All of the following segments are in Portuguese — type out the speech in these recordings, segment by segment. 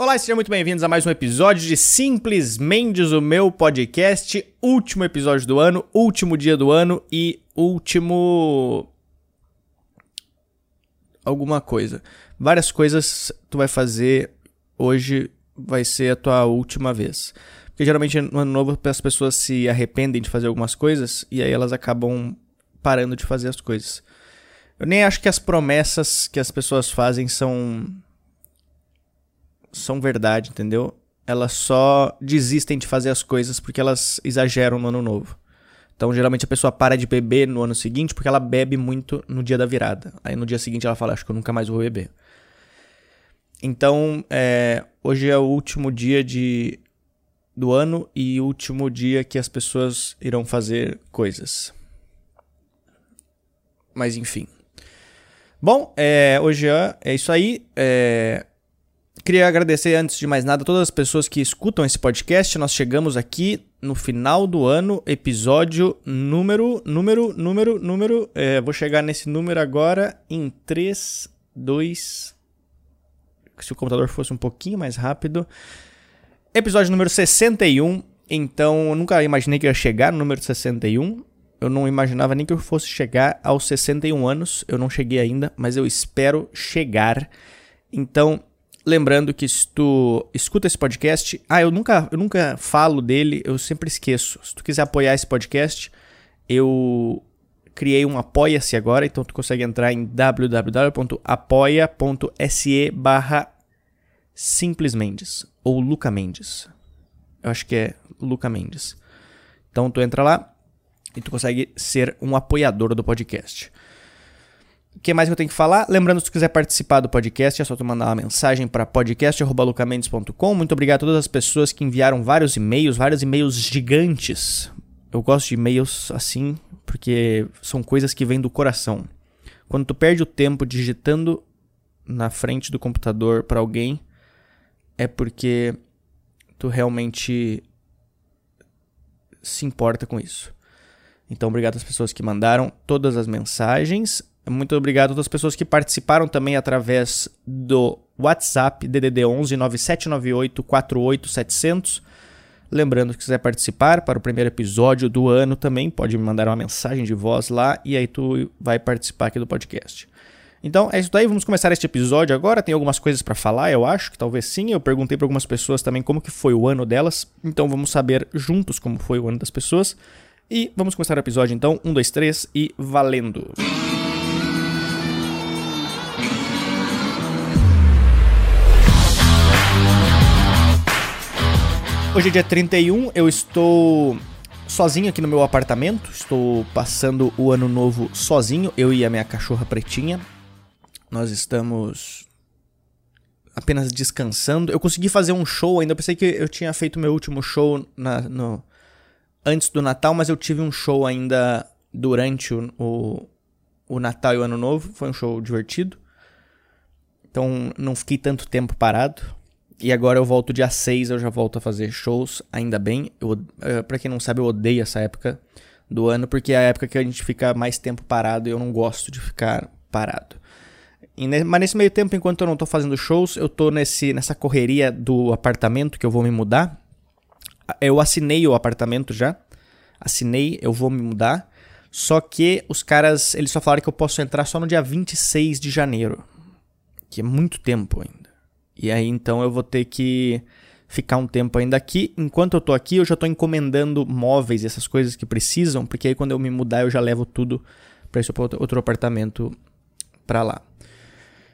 Olá e sejam muito bem-vindos a mais um episódio de Simplesmente o meu podcast. Último episódio do ano, último dia do ano e último. alguma coisa. Várias coisas tu vai fazer hoje, vai ser a tua última vez. Porque geralmente no ano novo as pessoas se arrependem de fazer algumas coisas e aí elas acabam parando de fazer as coisas. Eu nem acho que as promessas que as pessoas fazem são são verdade, entendeu? Elas só desistem de fazer as coisas porque elas exageram no ano novo. Então, geralmente a pessoa para de beber no ano seguinte porque ela bebe muito no dia da virada. Aí no dia seguinte ela fala: Acho que eu nunca mais vou beber. Então, é, hoje é o último dia de, do ano e último dia que as pessoas irão fazer coisas. Mas enfim. Bom, é, hoje é, é isso aí. É, Queria agradecer, antes de mais nada, todas as pessoas que escutam esse podcast. Nós chegamos aqui no final do ano, episódio número, número, número, número. É, vou chegar nesse número agora em 3, 2. Se o computador fosse um pouquinho mais rápido. Episódio número 61. Então, eu nunca imaginei que eu ia chegar no número 61. Eu não imaginava nem que eu fosse chegar aos 61 anos. Eu não cheguei ainda, mas eu espero chegar. Então, Lembrando que se tu escuta esse podcast, ah, eu nunca, eu nunca falo dele, eu sempre esqueço. Se tu quiser apoiar esse podcast, eu criei um apoia-se agora, então tu consegue entrar em www.apoia.se barra Simples Mendes, ou Luca Mendes. Eu acho que é Luca Mendes. Então tu entra lá e tu consegue ser um apoiador do podcast. O que mais que eu tenho que falar? Lembrando, se tu quiser participar do podcast, é só tu mandar uma mensagem para podcast.lucamendes.com. Muito obrigado a todas as pessoas que enviaram vários e-mails, vários e-mails gigantes. Eu gosto de e-mails assim, porque são coisas que vêm do coração. Quando tu perde o tempo digitando na frente do computador para alguém, é porque tu realmente se importa com isso. Então, obrigado às pessoas que mandaram todas as mensagens. Muito obrigado a todas as pessoas que participaram também através do WhatsApp DDD 11 9798 48700. Lembrando que se quiser participar para o primeiro episódio do ano também, pode me mandar uma mensagem de voz lá e aí tu vai participar aqui do podcast. Então é isso daí, vamos começar este episódio agora. Tem algumas coisas para falar, eu acho que talvez sim. Eu perguntei para algumas pessoas também como que foi o ano delas, então vamos saber juntos como foi o ano das pessoas. E vamos começar o episódio então. Um, dois, três e valendo! Hoje é dia 31, eu estou sozinho aqui no meu apartamento. Estou passando o ano novo sozinho, eu e a minha cachorra pretinha. Nós estamos apenas descansando. Eu consegui fazer um show ainda. Eu pensei que eu tinha feito meu último show na, no, antes do Natal, mas eu tive um show ainda durante o, o, o Natal e o Ano Novo. Foi um show divertido. Então não fiquei tanto tempo parado. E agora eu volto dia 6, eu já volto a fazer shows, ainda bem. Eu, uh, pra quem não sabe, eu odeio essa época do ano, porque é a época que a gente fica mais tempo parado e eu não gosto de ficar parado. Ne mas nesse meio tempo, enquanto eu não tô fazendo shows, eu tô nesse, nessa correria do apartamento que eu vou me mudar. Eu assinei o apartamento já. Assinei, eu vou me mudar. Só que os caras, eles só falaram que eu posso entrar só no dia 26 de janeiro. Que é muito tempo ainda. E aí então eu vou ter que ficar um tempo ainda aqui. Enquanto eu tô aqui, eu já tô encomendando móveis, essas coisas que precisam, porque aí quando eu me mudar eu já levo tudo para esse outro apartamento para lá.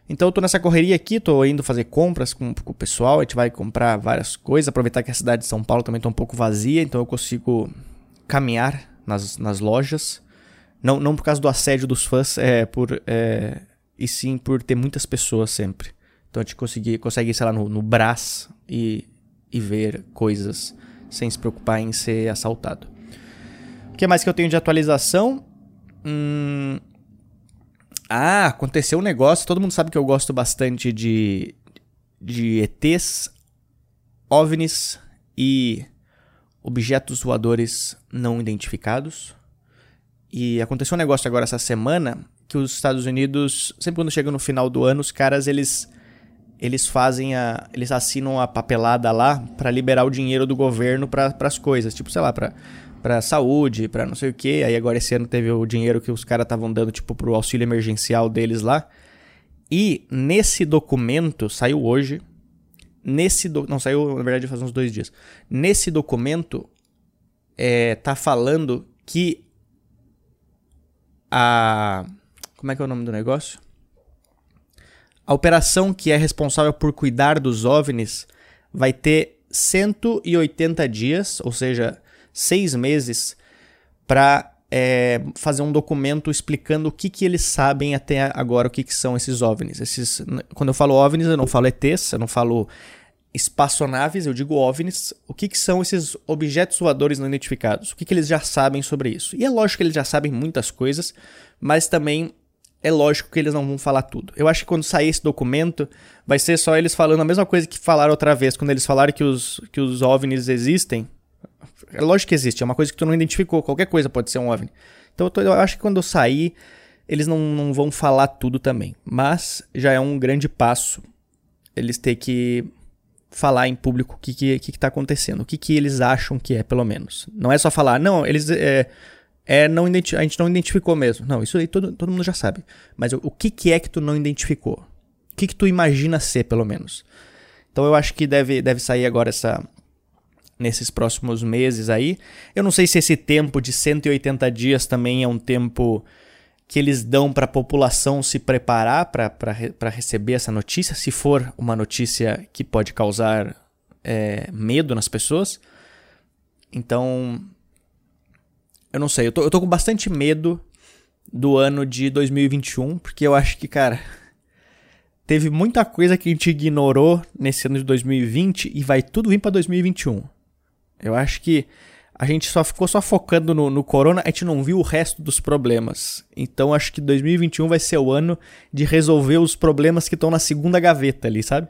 Então eu tô nessa correria aqui, tô indo fazer compras com, com, o pessoal, a gente vai comprar várias coisas, aproveitar que a cidade de São Paulo também tá um pouco vazia, então eu consigo caminhar nas, nas lojas. Não, não por causa do assédio dos fãs, é por. É, e sim por ter muitas pessoas sempre. Então a gente consegue, consegue sei lá, no, no Brás e, e ver coisas sem se preocupar em ser assaltado. O que mais que eu tenho de atualização? Hum... Ah, aconteceu um negócio. Todo mundo sabe que eu gosto bastante de, de ETs, OVNIs e objetos voadores não identificados. E aconteceu um negócio agora essa semana que os Estados Unidos, sempre quando chega no final do ano, os caras eles eles fazem a. Eles assinam a papelada lá para liberar o dinheiro do governo para as coisas. Tipo, sei lá, pra, pra saúde, pra não sei o que. Aí agora esse ano teve o dinheiro que os caras estavam dando, tipo, pro auxílio emergencial deles lá. E nesse documento, saiu hoje. Nesse do, Não, saiu, na verdade, faz uns dois dias. Nesse documento, é, tá falando que a. Como é que é o nome do negócio? A operação que é responsável por cuidar dos OVNIs vai ter 180 dias, ou seja, seis meses, para é, fazer um documento explicando o que, que eles sabem até agora, o que, que são esses OVNIs. Esses, quando eu falo OVNIs, eu não falo ETs, eu não falo espaçonaves, eu digo OVNIs. O que, que são esses objetos voadores não identificados? O que, que eles já sabem sobre isso? E é lógico que eles já sabem muitas coisas, mas também é lógico que eles não vão falar tudo. Eu acho que quando sair esse documento, vai ser só eles falando a mesma coisa que falaram outra vez, quando eles falaram que os, que os OVNIs existem. É lógico que existe, é uma coisa que tu não identificou, qualquer coisa pode ser um OVNI. Então eu, tô, eu acho que quando eu sair, eles não, não vão falar tudo também. Mas já é um grande passo eles ter que falar em público o que, que, que, que tá acontecendo, o que, que eles acham que é, pelo menos. Não é só falar, não, eles. É, é não a gente não identificou mesmo. Não, isso aí todo, todo mundo já sabe. Mas o, o que, que é que tu não identificou? O que, que tu imagina ser, pelo menos? Então eu acho que deve, deve sair agora essa. Nesses próximos meses aí. Eu não sei se esse tempo de 180 dias também é um tempo que eles dão para a população se preparar para receber essa notícia, se for uma notícia que pode causar é, medo nas pessoas. Então, eu não sei, eu tô, eu tô com bastante medo do ano de 2021, porque eu acho que, cara, teve muita coisa que a gente ignorou nesse ano de 2020 e vai tudo vir para 2021. Eu acho que a gente só ficou só focando no, no corona, a gente não viu o resto dos problemas. Então acho que 2021 vai ser o ano de resolver os problemas que estão na segunda gaveta ali, sabe?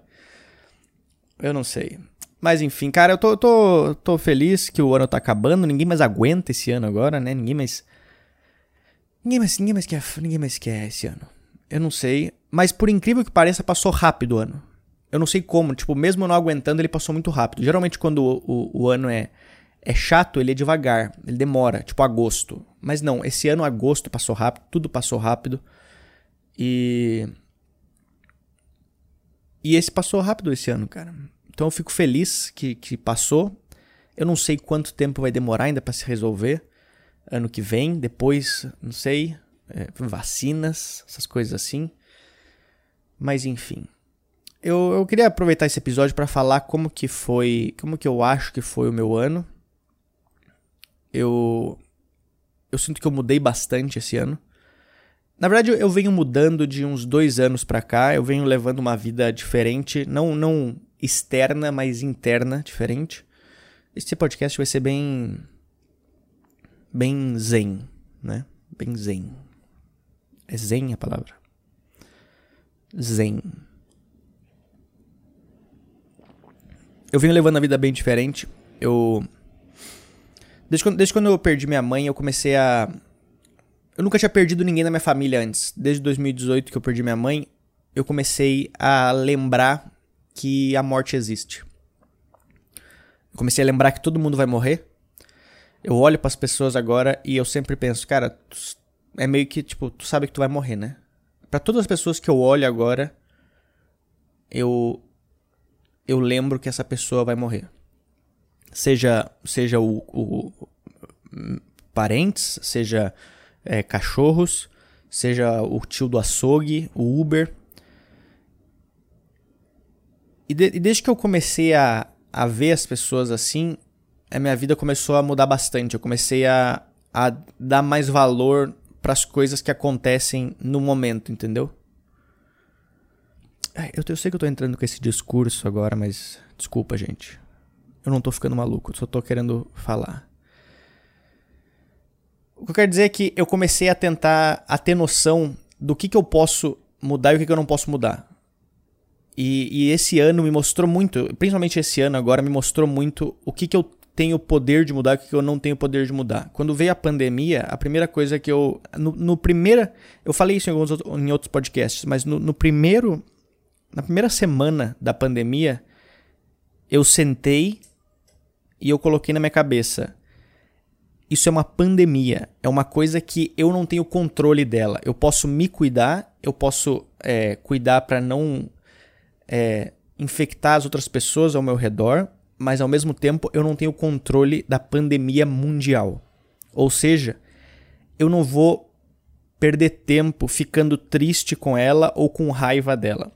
Eu não sei. Mas enfim, cara, eu tô, tô, tô feliz que o ano tá acabando. Ninguém mais aguenta esse ano agora, né? Ninguém mais. Ninguém mais, ninguém mais quer. Ninguém mais quer esse ano. Eu não sei. Mas por incrível que pareça, passou rápido o ano. Eu não sei como. Tipo, mesmo não aguentando, ele passou muito rápido. Geralmente, quando o, o, o ano é, é chato, ele é devagar. Ele demora. Tipo, agosto. Mas não, esse ano, agosto passou rápido. Tudo passou rápido. E. E esse passou rápido esse ano, cara. Então eu fico feliz que, que passou. Eu não sei quanto tempo vai demorar ainda para se resolver. Ano que vem, depois, não sei. É, vacinas, essas coisas assim. Mas enfim. Eu, eu queria aproveitar esse episódio para falar como que foi. Como que eu acho que foi o meu ano. Eu. Eu sinto que eu mudei bastante esse ano. Na verdade, eu venho mudando de uns dois anos pra cá. Eu venho levando uma vida diferente. Não, não externa, mas interna, diferente. Esse podcast vai ser bem. bem zen, né? Bem zen. É zen a palavra? Zen. Eu venho levando a vida bem diferente. Eu. Desde quando, desde quando eu perdi minha mãe, eu comecei a. Eu nunca tinha perdido ninguém na minha família antes. Desde 2018 que eu perdi minha mãe, eu comecei a lembrar que a morte existe. Comecei a lembrar que todo mundo vai morrer. Eu olho para as pessoas agora e eu sempre penso, cara, é meio que tipo, tu sabe que tu vai morrer, né? Para todas as pessoas que eu olho agora, eu eu lembro que essa pessoa vai morrer. Seja seja o, o parentes, seja é, cachorros, seja o tio do açougue, o Uber, e, de, e desde que eu comecei a, a ver as pessoas assim, a minha vida começou a mudar bastante. Eu comecei a, a dar mais valor para as coisas que acontecem no momento, entendeu? Eu, eu sei que eu tô entrando com esse discurso agora, mas desculpa, gente. Eu não tô ficando maluco, eu só tô querendo falar. O que eu quero dizer é que eu comecei a tentar a ter noção do que, que eu posso mudar e o que, que eu não posso mudar. E, e, esse ano me mostrou muito, principalmente esse ano agora, me mostrou muito o que, que eu tenho poder de mudar e o que, que eu não tenho poder de mudar. Quando veio a pandemia, a primeira coisa que eu. No, no. Eu falei isso em, alguns, em outros podcasts, mas no, no primeiro. na primeira semana da pandemia, eu sentei e eu coloquei na minha cabeça: isso é uma pandemia, é uma coisa que eu não tenho controle dela. Eu posso me cuidar, eu posso é, cuidar para não é, infectar as outras pessoas ao meu redor, mas ao mesmo tempo eu não tenho controle da pandemia mundial. Ou seja, eu não vou perder tempo ficando triste com ela ou com raiva dela.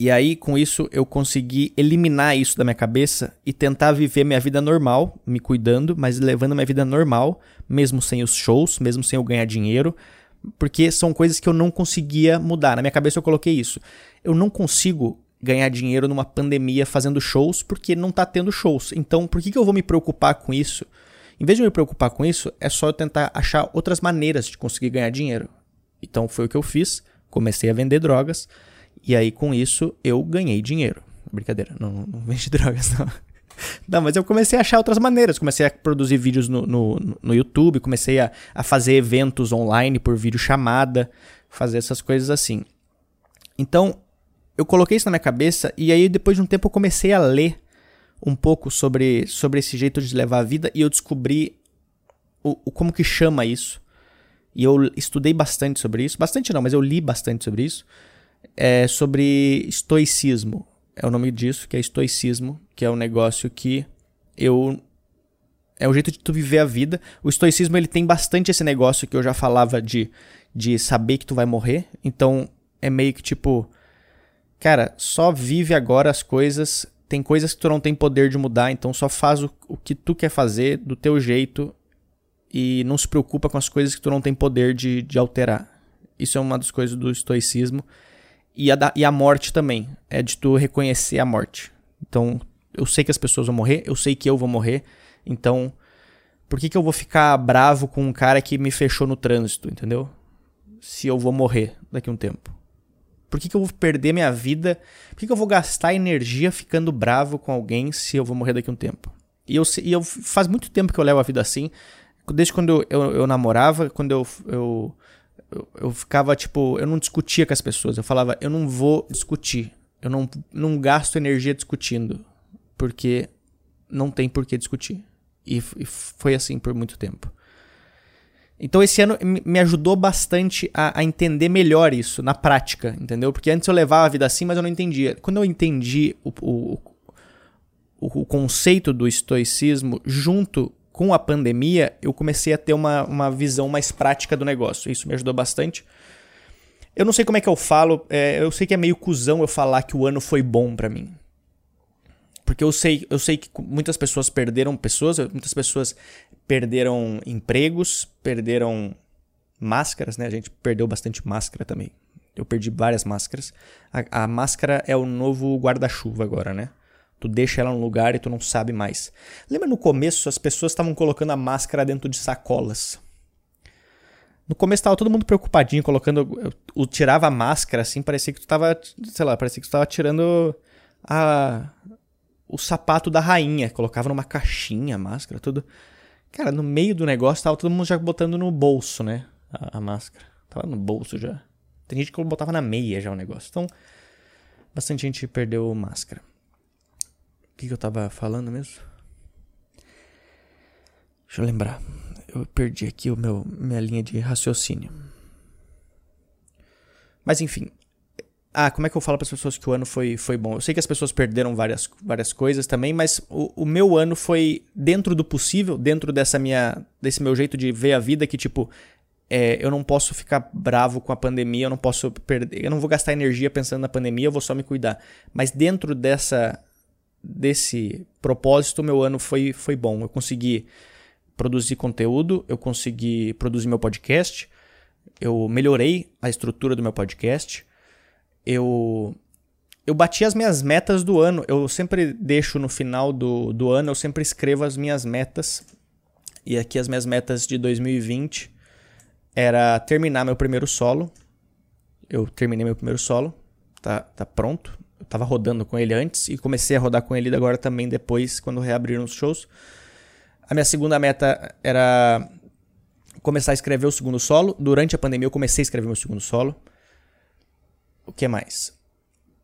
E aí, com isso, eu consegui eliminar isso da minha cabeça e tentar viver minha vida normal, me cuidando, mas levando minha vida normal, mesmo sem os shows, mesmo sem eu ganhar dinheiro, porque são coisas que eu não conseguia mudar. Na minha cabeça eu coloquei isso. Eu não consigo ganhar dinheiro numa pandemia fazendo shows porque não tá tendo shows. Então, por que, que eu vou me preocupar com isso? Em vez de me preocupar com isso, é só eu tentar achar outras maneiras de conseguir ganhar dinheiro. Então, foi o que eu fiz. Comecei a vender drogas e aí, com isso, eu ganhei dinheiro. Brincadeira, não, não vende drogas, não. Não, mas eu comecei a achar outras maneiras. Comecei a produzir vídeos no, no, no YouTube, comecei a, a fazer eventos online por vídeo chamada, fazer essas coisas assim. Então, eu coloquei isso na minha cabeça e aí depois de um tempo eu comecei a ler um pouco sobre, sobre esse jeito de levar a vida e eu descobri o, o como que chama isso. E eu estudei bastante sobre isso. Bastante não, mas eu li bastante sobre isso é sobre estoicismo. É o nome disso, que é estoicismo, que é um negócio que eu é o jeito de tu viver a vida. O estoicismo ele tem bastante esse negócio que eu já falava de de saber que tu vai morrer. Então é meio que tipo, cara, só vive agora as coisas. Tem coisas que tu não tem poder de mudar, então só faz o, o que tu quer fazer do teu jeito e não se preocupa com as coisas que tu não tem poder de, de alterar. Isso é uma das coisas do estoicismo. E a, da, e a morte também. É de tu reconhecer a morte. Então, eu sei que as pessoas vão morrer, eu sei que eu vou morrer. Então, por que, que eu vou ficar bravo com um cara que me fechou no trânsito, entendeu? Se eu vou morrer daqui a um tempo. Por que, que eu vou perder minha vida? Por que, que eu vou gastar energia ficando bravo com alguém se eu vou morrer daqui a um tempo? E eu, e eu faz muito tempo que eu levo a vida assim. Desde quando eu, eu, eu namorava, quando eu, eu eu, eu ficava tipo, eu não discutia com as pessoas. Eu falava, eu não vou discutir. Eu não, não gasto energia discutindo. Porque não tem por que discutir. E, e foi assim por muito tempo. Então esse ano me ajudou bastante a, a, entender melhor isso na prática, entendeu? Porque antes eu levava a vida assim, mas eu não entendia. Quando eu entendi o, o, o, o conceito do estoicismo junto com a pandemia, eu comecei a ter uma, uma visão mais prática do negócio. Isso me ajudou bastante. Eu não sei como é que eu falo, é, eu sei que é meio cuzão eu falar que o ano foi bom para mim. Porque eu sei, eu sei que muitas pessoas perderam pessoas, muitas pessoas perderam empregos, perderam máscaras, né? A gente perdeu bastante máscara também. Eu perdi várias máscaras. A, a máscara é o novo guarda-chuva agora, né? Tu deixa ela no lugar e tu não sabe mais. Lembra no começo as pessoas estavam colocando a máscara dentro de sacolas? No começo tava todo mundo preocupadinho, colocando. Eu tirava a máscara assim, parecia que tu tava. Sei lá, parecia que tu tava tirando a. O sapato da rainha. Colocava numa caixinha a máscara, tudo. Cara, no meio do negócio tava todo mundo já botando no bolso, né? A, a máscara. Tava no bolso já. Tem gente que botava na meia já o negócio. Então, bastante gente perdeu máscara que, que eu tava falando mesmo? Deixa eu lembrar. Eu perdi aqui o meu minha linha de raciocínio. Mas enfim. Ah, como é que eu falo para as pessoas que o ano foi, foi bom? Eu sei que as pessoas perderam várias, várias coisas também, mas o, o meu ano foi dentro do possível, dentro dessa minha desse meu jeito de ver a vida que tipo é, eu não posso ficar bravo com a pandemia, eu não posso perder, eu não vou gastar energia pensando na pandemia, eu vou só me cuidar. Mas dentro dessa desse propósito, meu ano foi, foi bom. Eu consegui produzir conteúdo, eu consegui produzir meu podcast, eu melhorei a estrutura do meu podcast, eu eu bati as minhas metas do ano. Eu sempre deixo no final do, do ano, eu sempre escrevo as minhas metas. E aqui as minhas metas de 2020 era terminar meu primeiro solo. Eu terminei meu primeiro solo, tá, tá pronto eu tava rodando com ele antes e comecei a rodar com ele agora também depois, quando reabriram os shows. A minha segunda meta era começar a escrever o segundo solo. Durante a pandemia eu comecei a escrever meu segundo solo. O que mais?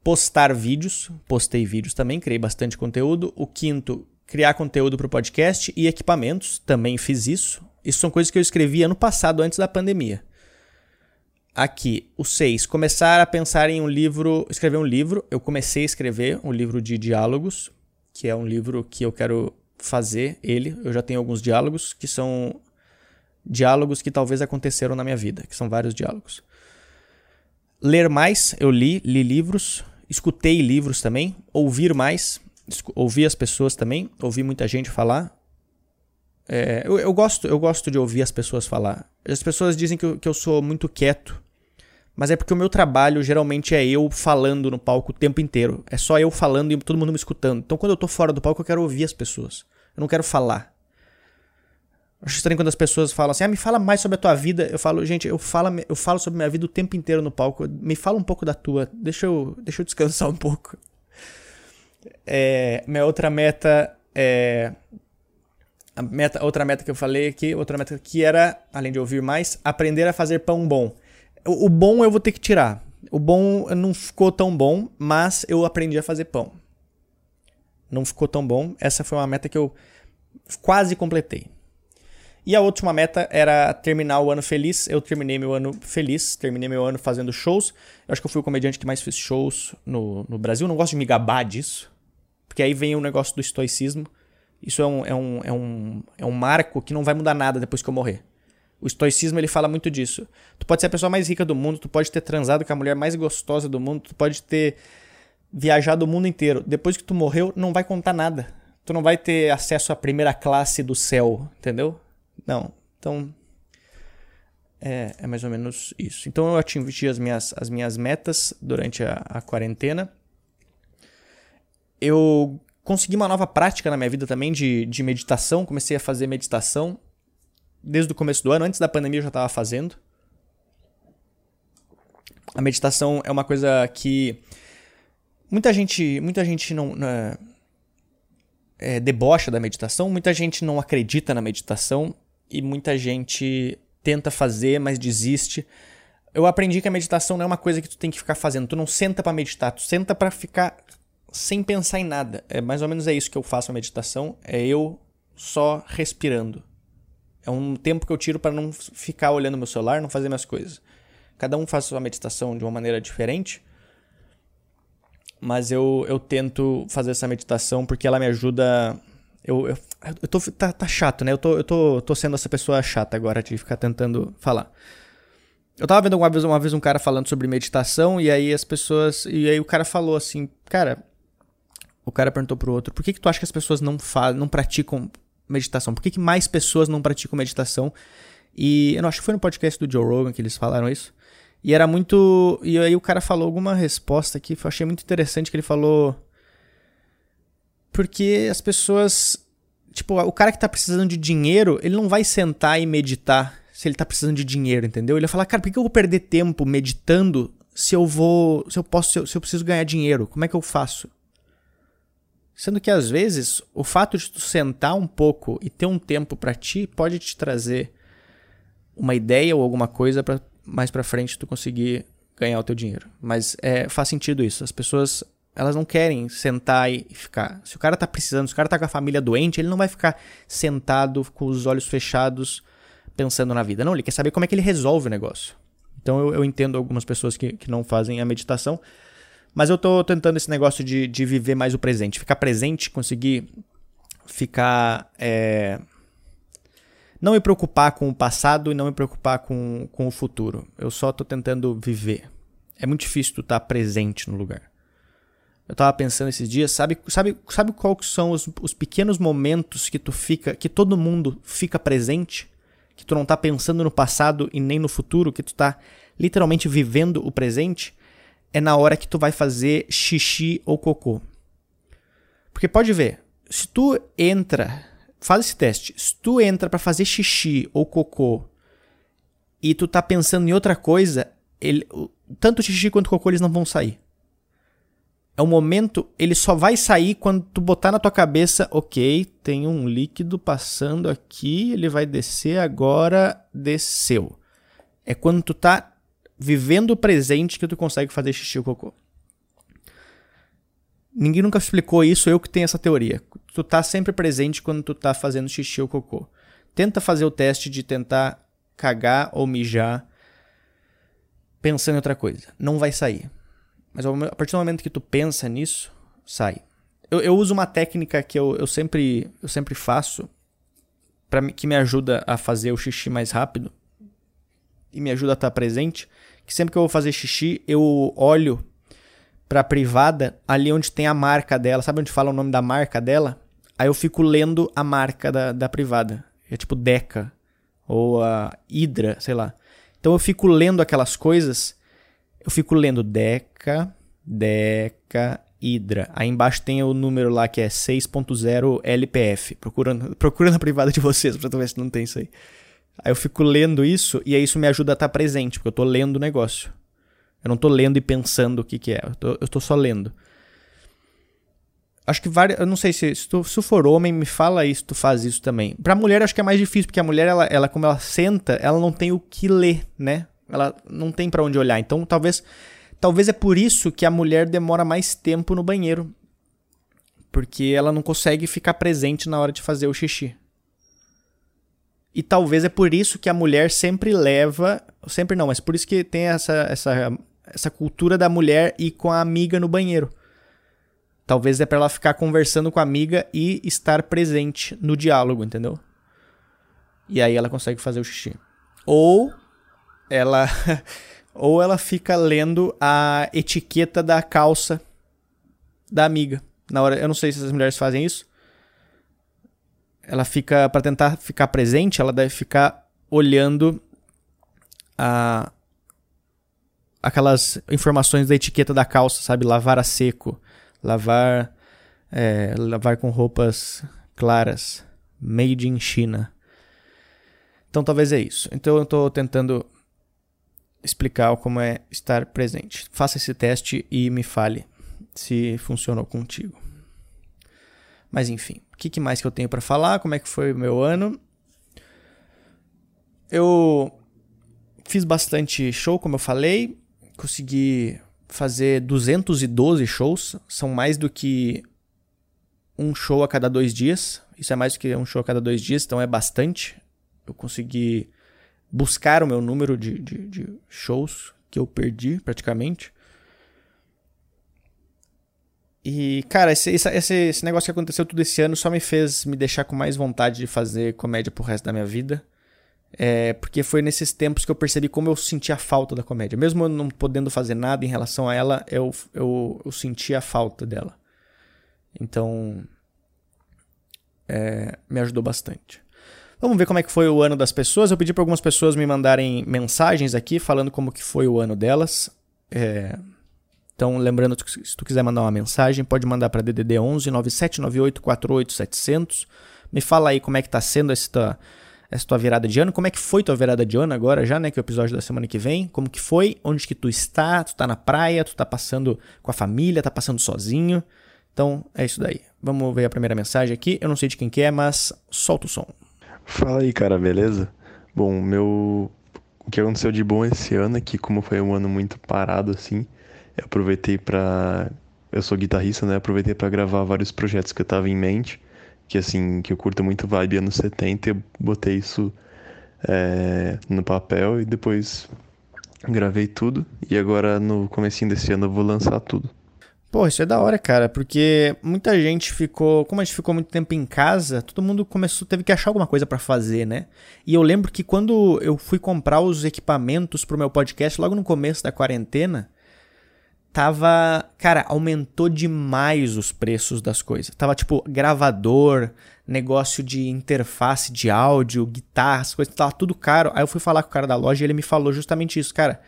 postar vídeos, postei vídeos também, criei bastante conteúdo. O quinto, criar conteúdo para o podcast e equipamentos, também fiz isso. Isso são coisas que eu escrevi ano passado, antes da pandemia. Aqui, o 6, começar a pensar em um livro, escrever um livro. Eu comecei a escrever um livro de diálogos, que é um livro que eu quero fazer ele. Eu já tenho alguns diálogos que são diálogos que talvez aconteceram na minha vida, que são vários diálogos. Ler mais, eu li, li livros, escutei livros também, ouvir mais, ouvi as pessoas também, ouvi muita gente falar. É, eu, eu, gosto, eu gosto de ouvir as pessoas falar. As pessoas dizem que eu, que eu sou muito quieto, mas é porque o meu trabalho geralmente é eu falando no palco o tempo inteiro. É só eu falando e todo mundo me escutando. Então quando eu tô fora do palco eu quero ouvir as pessoas. Eu não quero falar. Acho estranho quando as pessoas falam assim: ah, me fala mais sobre a tua vida. Eu falo, gente, eu falo, eu falo sobre minha vida o tempo inteiro no palco. Me fala um pouco da tua. Deixa eu, deixa eu descansar um pouco. É, minha outra meta é. A meta, outra meta que eu falei aqui, outra meta que era, além de ouvir mais, aprender a fazer pão bom. O, bom eu vou ter que tirar. O bom não ficou tão bom, mas eu aprendi a fazer pão. Não ficou tão bom. Essa foi uma meta que eu quase completei. E a última meta era terminar o ano feliz. Eu terminei meu ano feliz, terminei meu ano fazendo shows. Eu acho que eu fui o comediante que mais fez shows no, no Brasil. Não gosto de me gabar disso, porque aí vem o negócio do estoicismo. Isso é um, é, um, é, um, é um marco que não vai mudar nada depois que eu morrer. O estoicismo ele fala muito disso. Tu pode ser a pessoa mais rica do mundo, tu pode ter transado com a mulher mais gostosa do mundo, tu pode ter viajado o mundo inteiro. Depois que tu morreu, não vai contar nada. Tu não vai ter acesso à primeira classe do céu, entendeu? Não. Então, é, é, mais ou menos isso. Então eu atingi as minhas, as minhas metas durante a, a, quarentena. Eu consegui uma nova prática na minha vida também de, de meditação. Comecei a fazer meditação desde o começo do ano. Antes da pandemia eu já estava fazendo. A meditação é uma coisa que muita gente, muita gente não, não é, é, debocha da meditação, muita gente não acredita na meditação e muita gente tenta fazer, mas desiste. Eu aprendi que a meditação não é uma coisa que tu tem que ficar fazendo. Tu não senta para meditar, tu senta para ficar sem pensar em nada. É mais ou menos é isso que eu faço a meditação, é eu só respirando. É um tempo que eu tiro para não ficar olhando meu celular, não fazer minhas coisas. Cada um faz sua meditação de uma maneira diferente. Mas eu, eu tento fazer essa meditação porque ela me ajuda eu, eu, eu tô, tá, tá, chato, né? Eu, tô, eu tô, tô sendo essa pessoa chata agora de ficar tentando falar. Eu tava vendo uma vez, uma vez um cara falando sobre meditação e aí as pessoas. E aí o cara falou assim, cara. O cara perguntou pro outro, por que, que tu acha que as pessoas não falam, não praticam meditação? Por que, que mais pessoas não praticam meditação? E eu não acho que foi no podcast do Joe Rogan que eles falaram isso. E era muito. E aí o cara falou alguma resposta que eu achei muito interessante que ele falou. Porque as pessoas. Tipo, o cara que tá precisando de dinheiro, ele não vai sentar e meditar se ele tá precisando de dinheiro, entendeu? Ele vai falar, cara, por que eu vou perder tempo meditando se eu vou. Se eu posso. Se eu, se eu preciso ganhar dinheiro? Como é que eu faço? Sendo que às vezes o fato de tu sentar um pouco e ter um tempo para ti pode te trazer uma ideia ou alguma coisa para mais para frente tu conseguir ganhar o teu dinheiro. Mas é, faz sentido isso. As pessoas elas não querem sentar e ficar. Se o cara tá precisando, se o cara tá com a família doente, ele não vai ficar sentado com os olhos fechados pensando na vida. Não, ele quer saber como é que ele resolve o negócio. Então eu, eu entendo algumas pessoas que, que não fazem a meditação. Mas eu tô tentando esse negócio de, de viver mais o presente. Ficar presente, conseguir ficar. É... Não me preocupar com o passado e não me preocupar com, com o futuro. Eu só tô tentando viver. É muito difícil tu estar tá presente no lugar. Eu tava pensando esses dias, sabe, sabe, sabe quais são os, os pequenos momentos que tu fica, que todo mundo fica presente? Que tu não tá pensando no passado e nem no futuro, que tu tá literalmente vivendo o presente? É na hora que tu vai fazer xixi ou cocô. Porque pode ver, se tu entra, faz esse teste, se tu entra para fazer xixi ou cocô e tu tá pensando em outra coisa, ele, tanto xixi quanto cocô eles não vão sair é um momento, ele só vai sair quando tu botar na tua cabeça, ok, tem um líquido passando aqui, ele vai descer agora, desceu. É quando tu tá vivendo o presente que tu consegue fazer xixi ou cocô. Ninguém nunca explicou isso, eu que tenho essa teoria. Tu tá sempre presente quando tu tá fazendo xixi ou cocô. Tenta fazer o teste de tentar cagar ou mijar pensando em outra coisa. Não vai sair. Mas a partir do momento que tu pensa nisso, sai. Eu, eu uso uma técnica que eu, eu, sempre, eu sempre faço, pra, que me ajuda a fazer o xixi mais rápido e me ajuda a estar presente. Que sempre que eu vou fazer xixi, eu olho pra privada, ali onde tem a marca dela. Sabe onde fala o nome da marca dela? Aí eu fico lendo a marca da, da privada. É tipo Deca ou a Hydra, sei lá. Então eu fico lendo aquelas coisas. Eu fico lendo Deca, Deca, Hydra. Aí embaixo tem o número lá que é 6.0 LPF. Procura, procura na privada de vocês pra tu ver se não tem isso aí. Aí eu fico lendo isso e aí isso me ajuda a estar presente, porque eu tô lendo o negócio. Eu não tô lendo e pensando o que, que é. Eu tô, eu tô só lendo. Acho que várias. Eu não sei se, se, tu, se for homem, me fala isso, tu faz isso também. Pra mulher, acho que é mais difícil, porque a mulher, ela, ela como ela senta, ela não tem o que ler, né? Ela não tem para onde olhar. Então, talvez. Talvez é por isso que a mulher demora mais tempo no banheiro. Porque ela não consegue ficar presente na hora de fazer o xixi. E talvez é por isso que a mulher sempre leva. Sempre não, mas por isso que tem essa, essa, essa cultura da mulher ir com a amiga no banheiro. Talvez é para ela ficar conversando com a amiga e estar presente no diálogo, entendeu? E aí ela consegue fazer o xixi. Ou ela ou ela fica lendo a etiqueta da calça da amiga. Na hora, eu não sei se as mulheres fazem isso. Ela fica para tentar ficar presente, ela deve ficar olhando a aquelas informações da etiqueta da calça, sabe, lavar a seco, lavar é, lavar com roupas claras, made in China. Então talvez é isso. Então eu estou tentando explicar como é estar presente. Faça esse teste e me fale se funcionou contigo. Mas enfim, o que, mais que eu tenho para falar? Como é que foi o meu ano? Eu fiz bastante show, como eu falei. Consegui fazer 212 shows, são mais do que um show a cada dois dias. Isso é mais do que um show a cada dois dias, então é bastante. Eu consegui buscar o meu número de, de, de shows que eu perdi praticamente. E, cara, esse, esse, esse negócio que aconteceu tudo esse ano só me fez me deixar com mais vontade de fazer comédia pro resto da minha vida. É, porque foi nesses tempos que eu percebi como eu sentia falta da comédia. Mesmo eu não podendo fazer nada em relação a ela, eu, eu, eu sentia a falta dela. Então, é, me ajudou bastante. Vamos ver como é que foi o ano das pessoas. Eu pedi para algumas pessoas me mandarem mensagens aqui falando como que foi o ano delas. É, então, lembrando que se tu quiser mandar uma mensagem, pode mandar para DDD 11 9798 48700. Me fala aí como é que tá sendo esta essa tua virada de ano. Como é que foi tua virada de ano agora já, né? Que é o episódio da semana que vem. Como que foi? Onde que tu está? Tu tá na praia? Tu tá passando com a família? Tá passando sozinho? Então, é isso daí. Vamos ver a primeira mensagem aqui. Eu não sei de quem que é, mas solta o som. Fala aí, cara, beleza? Bom, meu... O que aconteceu de bom esse ano é que, como foi um ano muito parado, assim, eu aproveitei pra... Eu sou guitarrista, né? Aproveitei para gravar vários projetos que eu tava em mente que assim, que eu curto muito vibe anos 70, eu botei isso é, no papel e depois gravei tudo. E agora no comecinho desse ano eu vou lançar tudo. Pô, isso é da hora, cara, porque muita gente ficou, como a gente ficou muito tempo em casa, todo mundo começou, teve que achar alguma coisa para fazer, né? E eu lembro que quando eu fui comprar os equipamentos pro meu podcast, logo no começo da quarentena, tava. Cara, aumentou demais os preços das coisas. Tava tipo gravador, negócio de interface de áudio, guitarras, coisas, tava tudo caro. Aí eu fui falar com o cara da loja e ele me falou justamente isso, cara.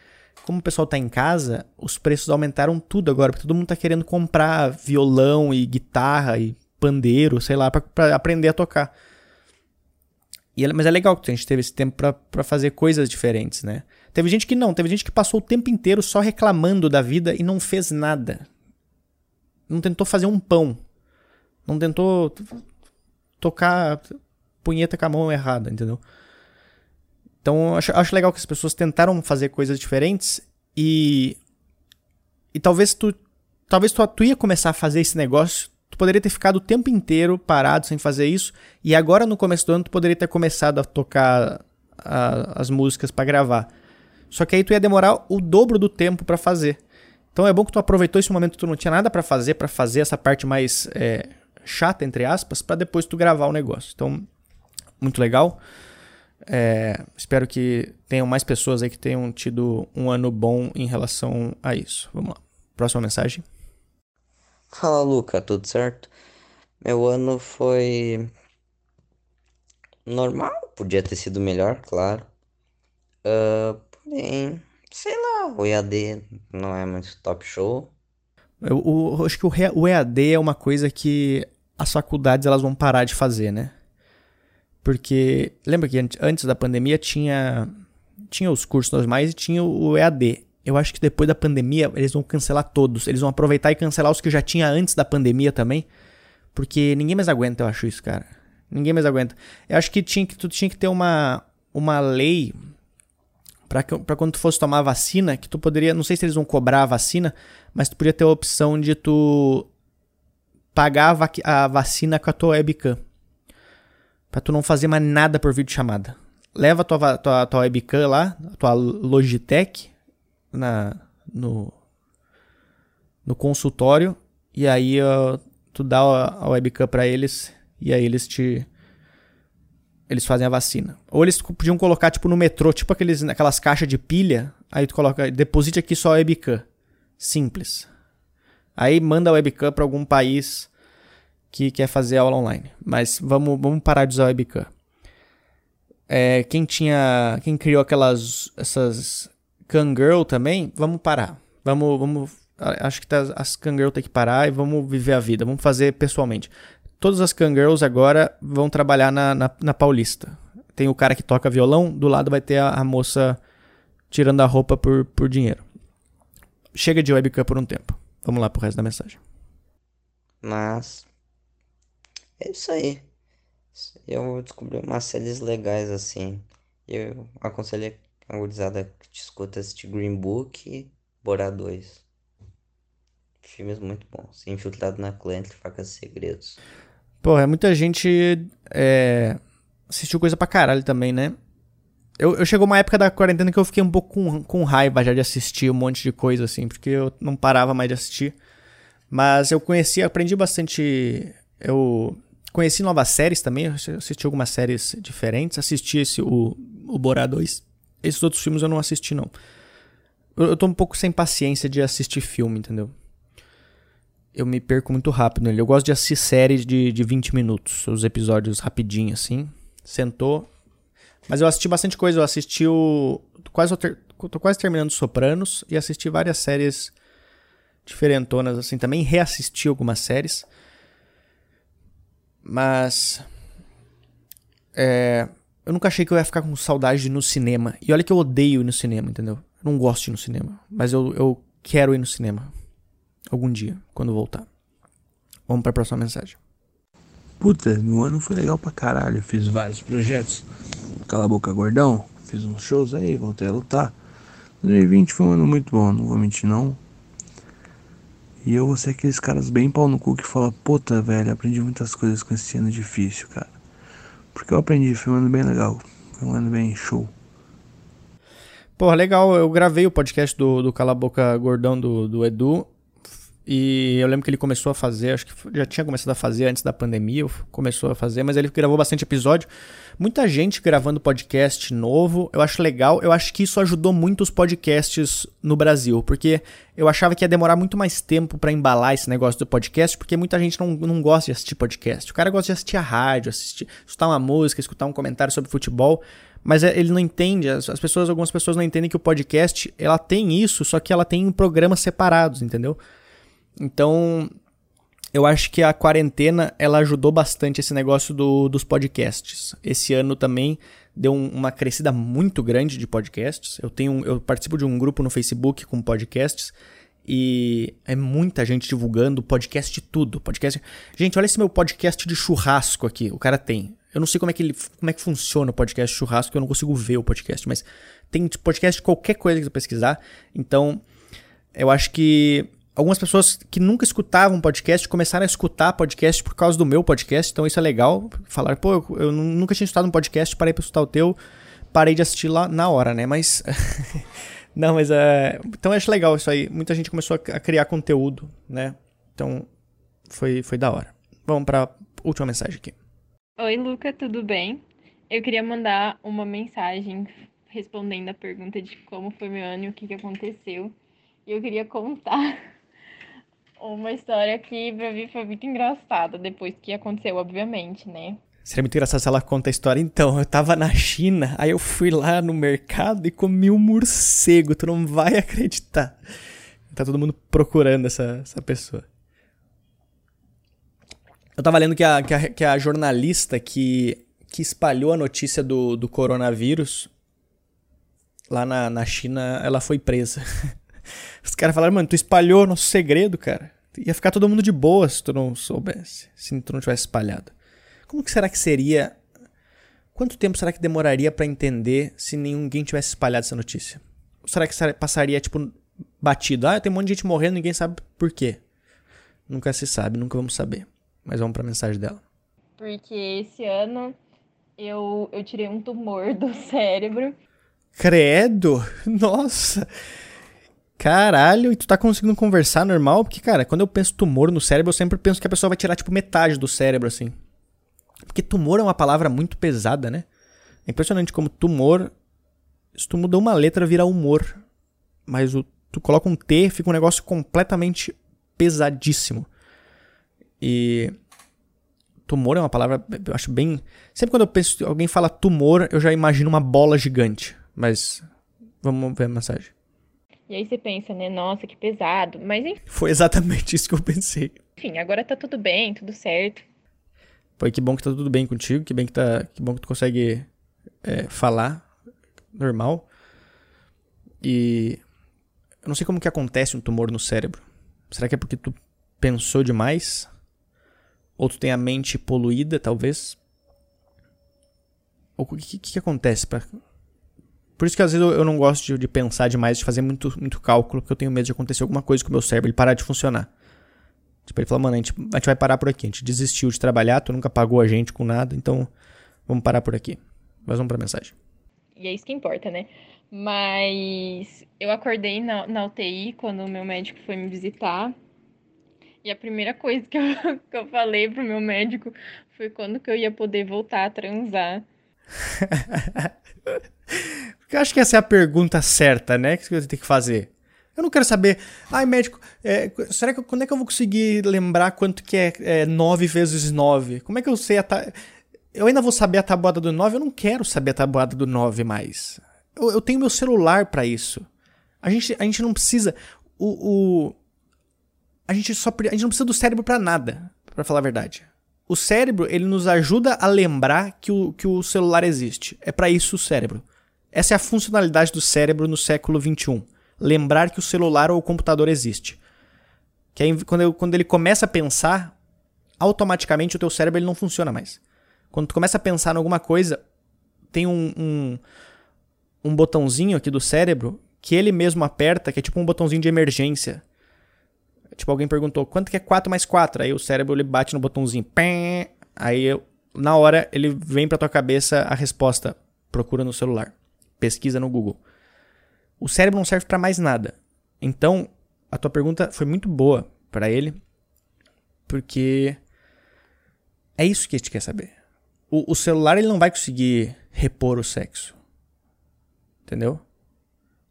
Como o pessoal tá em casa, os preços aumentaram tudo agora, porque todo mundo tá querendo comprar violão e guitarra e pandeiro, sei lá, para aprender a tocar. E, mas é legal que a gente teve esse tempo para fazer coisas diferentes, né? Teve gente que não, teve gente que passou o tempo inteiro só reclamando da vida e não fez nada. Não tentou fazer um pão. Não tentou tocar punheta com a mão errada, entendeu? Então acho, acho legal que as pessoas tentaram fazer coisas diferentes e. E talvez tu talvez tu, tu ia começar a fazer esse negócio, tu poderia ter ficado o tempo inteiro parado sem fazer isso, e agora no começo do ano tu poderia ter começado a tocar a, as músicas para gravar. Só que aí tu ia demorar o dobro do tempo para fazer. Então é bom que tu aproveitou esse momento que tu não tinha nada para fazer, para fazer essa parte mais é, chata, entre aspas, para depois tu gravar o negócio. Então, muito legal. É, espero que tenham mais pessoas aí que tenham tido um ano bom em relação a isso. Vamos lá. Próxima mensagem. Fala, Luca, tudo certo? Meu ano foi normal, podia ter sido melhor, claro. Uh, porém, sei lá, o EAD não é muito top show. Eu, eu, eu acho que o, o EAD é uma coisa que as faculdades elas vão parar de fazer, né? Porque lembra que antes da pandemia tinha tinha os cursos normais e tinha o EAD. Eu acho que depois da pandemia eles vão cancelar todos. Eles vão aproveitar e cancelar os que já tinha antes da pandemia também. Porque ninguém mais aguenta, eu acho isso, cara. Ninguém mais aguenta. Eu acho que tinha que tu tinha que ter uma uma lei para quando tu fosse tomar a vacina, que tu poderia, não sei se eles vão cobrar a vacina, mas tu podia ter a opção de tu pagar a, vac a vacina com a tua webcam. Pra tu não fazer mais nada por vídeo chamada. Leva a tua, tua, tua webcam lá, a tua Logitech, na, no, no consultório, e aí uh, tu dá a, webcam pra eles, e aí eles te eles fazem a vacina. Ou eles podiam colocar, tipo, no metrô, tipo aqueles, aquelas caixas de pilha, aí tu coloca, deposite aqui só a webcam. Simples. Aí manda a webcam para algum país que quer fazer aula online. Mas vamos, vamos parar de usar a webcam. É, quem tinha. Quem criou aquelas. essas Kangirl também, vamos parar. Vamos. vamos acho que tá, as Kangirl tem que parar e vamos viver a vida. Vamos fazer pessoalmente todas as Kangirls agora vão trabalhar na, na, na, Paulista. Tem o cara que toca violão, do lado vai ter a, a moça tirando a roupa por, por dinheiro. Chega de webcam por um tempo. Vamos lá pro resto da mensagem. Mas. É isso aí. Eu descobri umas séries legais assim. Eu aconselho a gurizada que te escuta assistir Green Book e Bora 2. Filmes muito bons. Infiltrado na clã entre facas e segredos. Pô, é muita gente é, assistiu coisa pra caralho também, né? Eu, eu chegou uma época da quarentena que eu fiquei um pouco com, com raiva já de assistir um monte de coisa, assim, porque eu não parava mais de assistir. Mas eu conheci, aprendi bastante. Eu conheci novas séries também, assisti algumas séries diferentes, assisti esse, o, o Borá 2. Esses outros filmes eu não assisti, não. Eu, eu tô um pouco sem paciência de assistir filme, entendeu? Eu me perco muito rápido nele. Eu gosto de assistir séries de, de 20 minutos, os episódios rapidinho assim. Sentou. Mas eu assisti bastante coisa. Eu assisti o. Quase, ter, tô quase terminando Sopranos e assisti várias séries diferentonas assim também. Reassisti algumas séries. Mas. É, eu nunca achei que eu ia ficar com saudade de ir no cinema. E olha que eu odeio ir no cinema, entendeu? Eu não gosto de ir no cinema. Mas eu, eu quero ir no cinema algum dia, quando voltar. Vamos para a próxima mensagem. Puta, meu ano foi legal pra caralho. Fiz vários projetos. Cala a boca, gordão. Fiz uns shows aí, voltei a lutar. 2020 foi um ano muito bom, não vou mentir não. E eu vou ser aqueles caras bem pau no cu que fala, puta velho, aprendi muitas coisas com esse ano difícil, cara. Porque eu aprendi, foi um ano bem legal. Foi um ano bem show. Porra, legal, eu gravei o podcast do, do Cala a Boca Gordão do, do Edu e eu lembro que ele começou a fazer, acho que já tinha começado a fazer antes da pandemia, começou a fazer, mas ele gravou bastante episódio. Muita gente gravando podcast novo, eu acho legal. Eu acho que isso ajudou muito os podcasts no Brasil, porque eu achava que ia demorar muito mais tempo para embalar esse negócio do podcast, porque muita gente não, não gosta de assistir podcast. O cara gosta de assistir a rádio, assistir, escutar uma música, escutar um comentário sobre futebol mas é, ele não entende, as, pessoas, algumas pessoas não entendem que o podcast, ela tem isso, só que ela tem programas separados, entendeu? Então, eu acho que a quarentena ela ajudou bastante esse negócio do, dos podcasts. Esse ano também deu um, uma crescida muito grande de podcasts. Eu tenho, eu participo de um grupo no Facebook com podcasts e é muita gente divulgando podcast de tudo. Podcast. Gente, olha esse meu podcast de churrasco aqui. O cara tem. Eu não sei como é que ele, como é que funciona o podcast de churrasco, eu não consigo ver o podcast, mas tem podcast de qualquer coisa que você pesquisar. Então, eu acho que algumas pessoas que nunca escutavam podcast começaram a escutar podcast por causa do meu podcast, então isso é legal. Falar, pô, eu, eu nunca tinha escutado um podcast, parei pra escutar o teu, parei de assistir lá na hora, né? Mas. Não, mas é. Então eu acho legal isso aí. Muita gente começou a criar conteúdo, né? Então foi, foi da hora. Vamos pra última mensagem aqui. Oi, Luca, tudo bem? Eu queria mandar uma mensagem respondendo a pergunta de como foi meu ano e o que, que aconteceu. E eu queria contar uma história que pra mim foi muito engraçada depois que aconteceu, obviamente, né? Seria muito engraçado se ela conta a história. Então, eu tava na China, aí eu fui lá no mercado e comi um morcego. Tu não vai acreditar. Tá todo mundo procurando essa, essa pessoa. Eu tava lendo que a, que a, que a jornalista que, que espalhou a notícia do, do coronavírus lá na, na China, ela foi presa. Os caras falaram, mano, tu espalhou nosso segredo, cara. Ia ficar todo mundo de boa se tu não soubesse, se tu não tivesse espalhado. Como que será que seria? Quanto tempo será que demoraria para entender se ninguém tivesse espalhado essa notícia? Ou será que passaria, tipo, batido? Ah, tem um monte de gente morrendo, ninguém sabe por quê. Nunca se sabe, nunca vamos saber. Mas vamos pra mensagem dela. Porque esse ano eu, eu tirei um tumor do cérebro. Credo! Nossa! Caralho, e tu tá conseguindo conversar normal? Porque, cara, quando eu penso tumor no cérebro, eu sempre penso que a pessoa vai tirar, tipo, metade do cérebro, assim. Porque tumor é uma palavra muito pesada, né? É impressionante como tumor. Se tu muda uma letra, vira humor. Mas o, tu coloca um T, fica um negócio completamente pesadíssimo. E. Tumor é uma palavra, eu acho bem. Sempre quando eu penso, alguém fala tumor, eu já imagino uma bola gigante. Mas. Vamos ver a mensagem. E aí você pensa, né? Nossa, que pesado. Mas enfim. Foi exatamente isso que eu pensei. Enfim, agora tá tudo bem, tudo certo. Foi que bom que tá tudo bem contigo, que bem que tá, que bom que tu consegue é, falar normal. E eu não sei como que acontece um tumor no cérebro. Será que é porque tu pensou demais? Ou tu tem a mente poluída, talvez? Ou o que, que, que acontece pra... Por isso que às vezes eu, eu não gosto de, de, pensar demais, de fazer muito, muito cálculo, porque eu tenho medo de acontecer alguma coisa com o meu cérebro, ele parar de funcionar. Tipo, ele falou, mano, a gente, a gente vai parar por aqui. A gente desistiu de trabalhar, tu nunca pagou a gente com nada, então vamos parar por aqui. Mas vamos pra mensagem. E é isso que importa, né? Mas eu acordei na, na UTI quando o meu médico foi me visitar. E a primeira coisa que eu, que eu falei pro meu médico foi quando que eu ia poder voltar a transar. Porque eu acho que essa é a pergunta certa, né? Que você tem que fazer. Eu não quero saber, ai médico, é, será que quando é que eu vou conseguir lembrar quanto que é, é 9 vezes 9? Como é que eu sei a ta... Eu ainda vou saber a tabuada do 9? Eu não quero saber a tabuada do 9 mais. Eu, eu tenho meu celular para isso. A gente, a gente não precisa. O, o, a, gente só, a gente não precisa do cérebro para nada, para falar a verdade. O cérebro, ele nos ajuda a lembrar que o, que o celular existe. É para isso o cérebro. Essa é a funcionalidade do cérebro no século 21 lembrar que o celular ou o computador existe. Que aí, quando, eu, quando ele começa a pensar, automaticamente o teu cérebro ele não funciona mais. Quando tu começa a pensar em alguma coisa, tem um, um, um botãozinho aqui do cérebro que ele mesmo aperta, que é tipo um botãozinho de emergência. Tipo, alguém perguntou, quanto que é 4 mais 4? Aí o cérebro ele bate no botãozinho. Aí, na hora, ele vem pra tua cabeça a resposta. Procura no celular. Pesquisa no Google. O cérebro não serve para mais nada. Então, a tua pergunta foi muito boa para ele, porque é isso que a gente quer saber. O, o, celular ele não vai conseguir repor o sexo. Entendeu?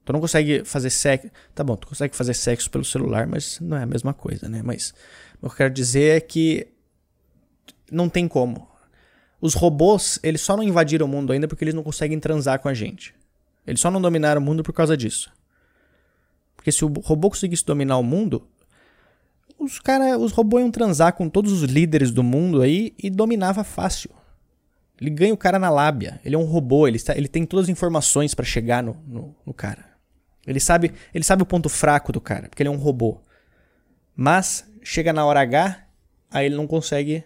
Tu não consegue fazer sexo. Tá bom, tu consegue fazer sexo pelo celular, mas não é a mesma coisa, né? Mas o que eu quero dizer é que não tem como. Os robôs, eles só não invadiram o mundo ainda porque eles não conseguem transar com a gente. Eles só não dominaram o mundo por causa disso. Porque se o robô conseguisse dominar o mundo, os cara, os robôs iam transar com todos os líderes do mundo aí e dominava fácil. Ele ganha o cara na lábia. Ele é um robô, ele, está, ele tem todas as informações para chegar no, no, no, cara. Ele sabe, ele sabe o ponto fraco do cara, porque ele é um robô. Mas chega na hora H, aí ele não consegue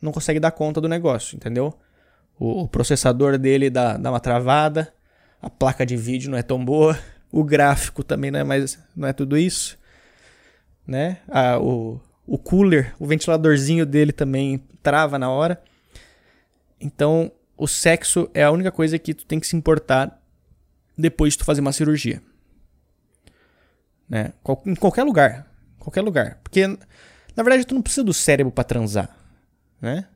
não consegue dar conta do negócio, entendeu? O, o processador dele dá, dá uma travada, a placa de vídeo não é tão boa, o gráfico também não é mais não é tudo isso. né? Ah, o, o cooler, o ventiladorzinho dele também trava na hora. Então, o sexo é a única coisa que tu tem que se importar depois de tu fazer uma cirurgia. Né? Em qualquer lugar. Qualquer lugar. Porque, na verdade, tu não precisa do cérebro para transar. Né?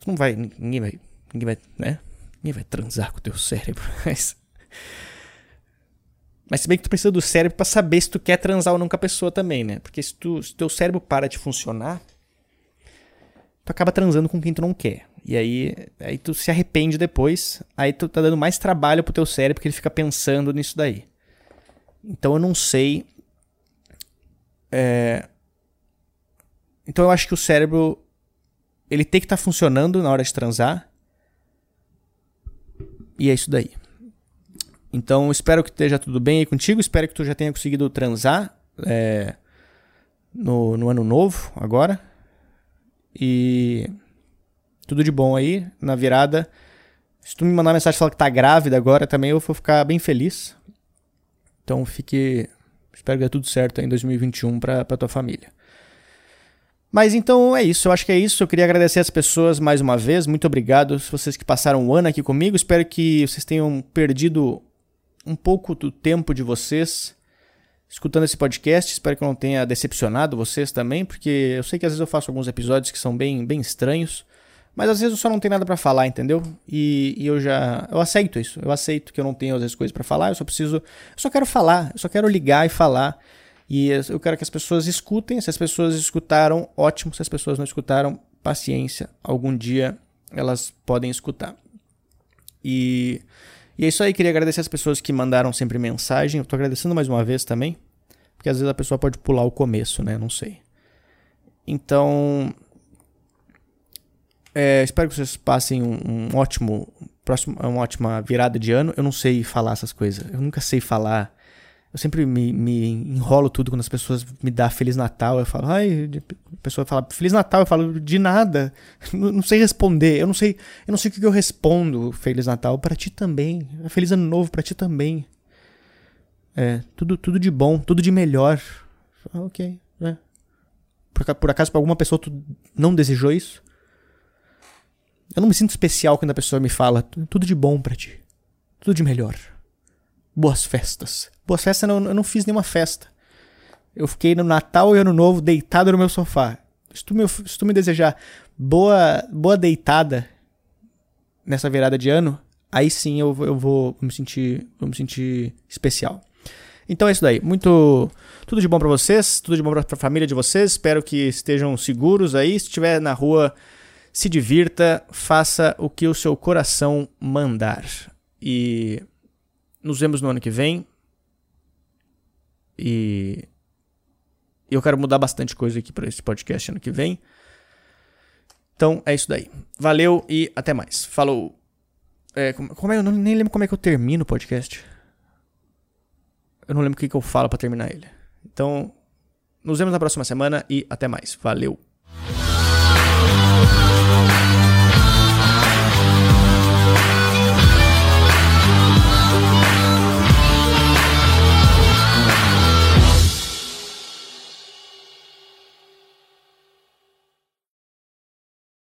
Tu não vai. Ninguém vai. Ninguém vai. Né? Ninguém vai transar com o teu cérebro. Mas. Mas se bem que tu precisa do cérebro para saber se tu quer transar ou não com a pessoa também, né? Porque se, tu, se teu cérebro para de funcionar, tu acaba transando com quem tu não quer. E aí, aí tu se arrepende depois, aí tu tá dando mais trabalho pro teu cérebro porque ele fica pensando nisso daí. Então eu não sei. É... Então eu acho que o cérebro ele tem que estar tá funcionando na hora de transar. E é isso daí. Então espero que esteja tudo bem aí contigo. Espero que tu já tenha conseguido transar é, no, no ano novo agora. E tudo de bom aí na virada. Se tu me mandar mensagem falar que tá grávida agora também, eu vou ficar bem feliz. Então fique. Espero que dê tudo certo aí em 2021 pra, pra tua família. Mas então é isso, eu acho que é isso. Eu queria agradecer as pessoas mais uma vez. Muito obrigado, vocês que passaram um ano aqui comigo. Espero que vocês tenham perdido um pouco do tempo de vocês escutando esse podcast. Espero que eu não tenha decepcionado vocês também, porque eu sei que às vezes eu faço alguns episódios que são bem, bem estranhos, mas às vezes eu só não tenho nada para falar, entendeu? E, e, eu já eu aceito isso. Eu aceito que eu não tenho às vezes coisas para falar. Eu só preciso, eu só quero falar. Eu só quero ligar e falar. E eu quero que as pessoas escutem. Se as pessoas escutaram, ótimo. Se as pessoas não escutaram, paciência. Algum dia elas podem escutar. E e é isso aí, queria agradecer as pessoas que mandaram sempre mensagem. Eu tô agradecendo mais uma vez também. Porque às vezes a pessoa pode pular o começo, né? Não sei. Então. É, espero que vocês passem um, um ótimo. Próximo, uma ótima virada de ano. Eu não sei falar essas coisas. Eu nunca sei falar eu sempre me, me enrolo tudo quando as pessoas me dão Feliz Natal. Eu falo, ai, a pessoa fala Feliz Natal. Eu falo, de nada. Não, não sei responder. Eu não sei, eu não sei o que eu respondo. Feliz Natal para ti também. Feliz Ano Novo para ti também. É, tudo, tudo de bom, tudo de melhor. Ah, ok, né? Por, por acaso, para alguma pessoa, tu não desejou isso? Eu não me sinto especial quando a pessoa me fala tudo de bom para ti. Tudo de melhor. Boas festas. Boas festas, eu não, eu não fiz nenhuma festa. Eu fiquei no Natal e Ano Novo deitado no meu sofá. Se tu me, se tu me desejar boa, boa deitada nessa virada de ano, aí sim eu, eu vou me sentir, vou me sentir especial. Então é isso daí. Muito. Tudo de bom para vocês, tudo de bom pra, pra família de vocês. Espero que estejam seguros aí. Se estiver na rua, se divirta, faça o que o seu coração mandar. E nos vemos no ano que vem. E eu quero mudar bastante coisa aqui para esse podcast ano que vem. Então é isso daí. Valeu e até mais. Falou. É, como, como é, eu não, nem lembro como é que eu termino o podcast. Eu não lembro o que, que eu falo para terminar ele. Então, nos vemos na próxima semana e até mais. Valeu.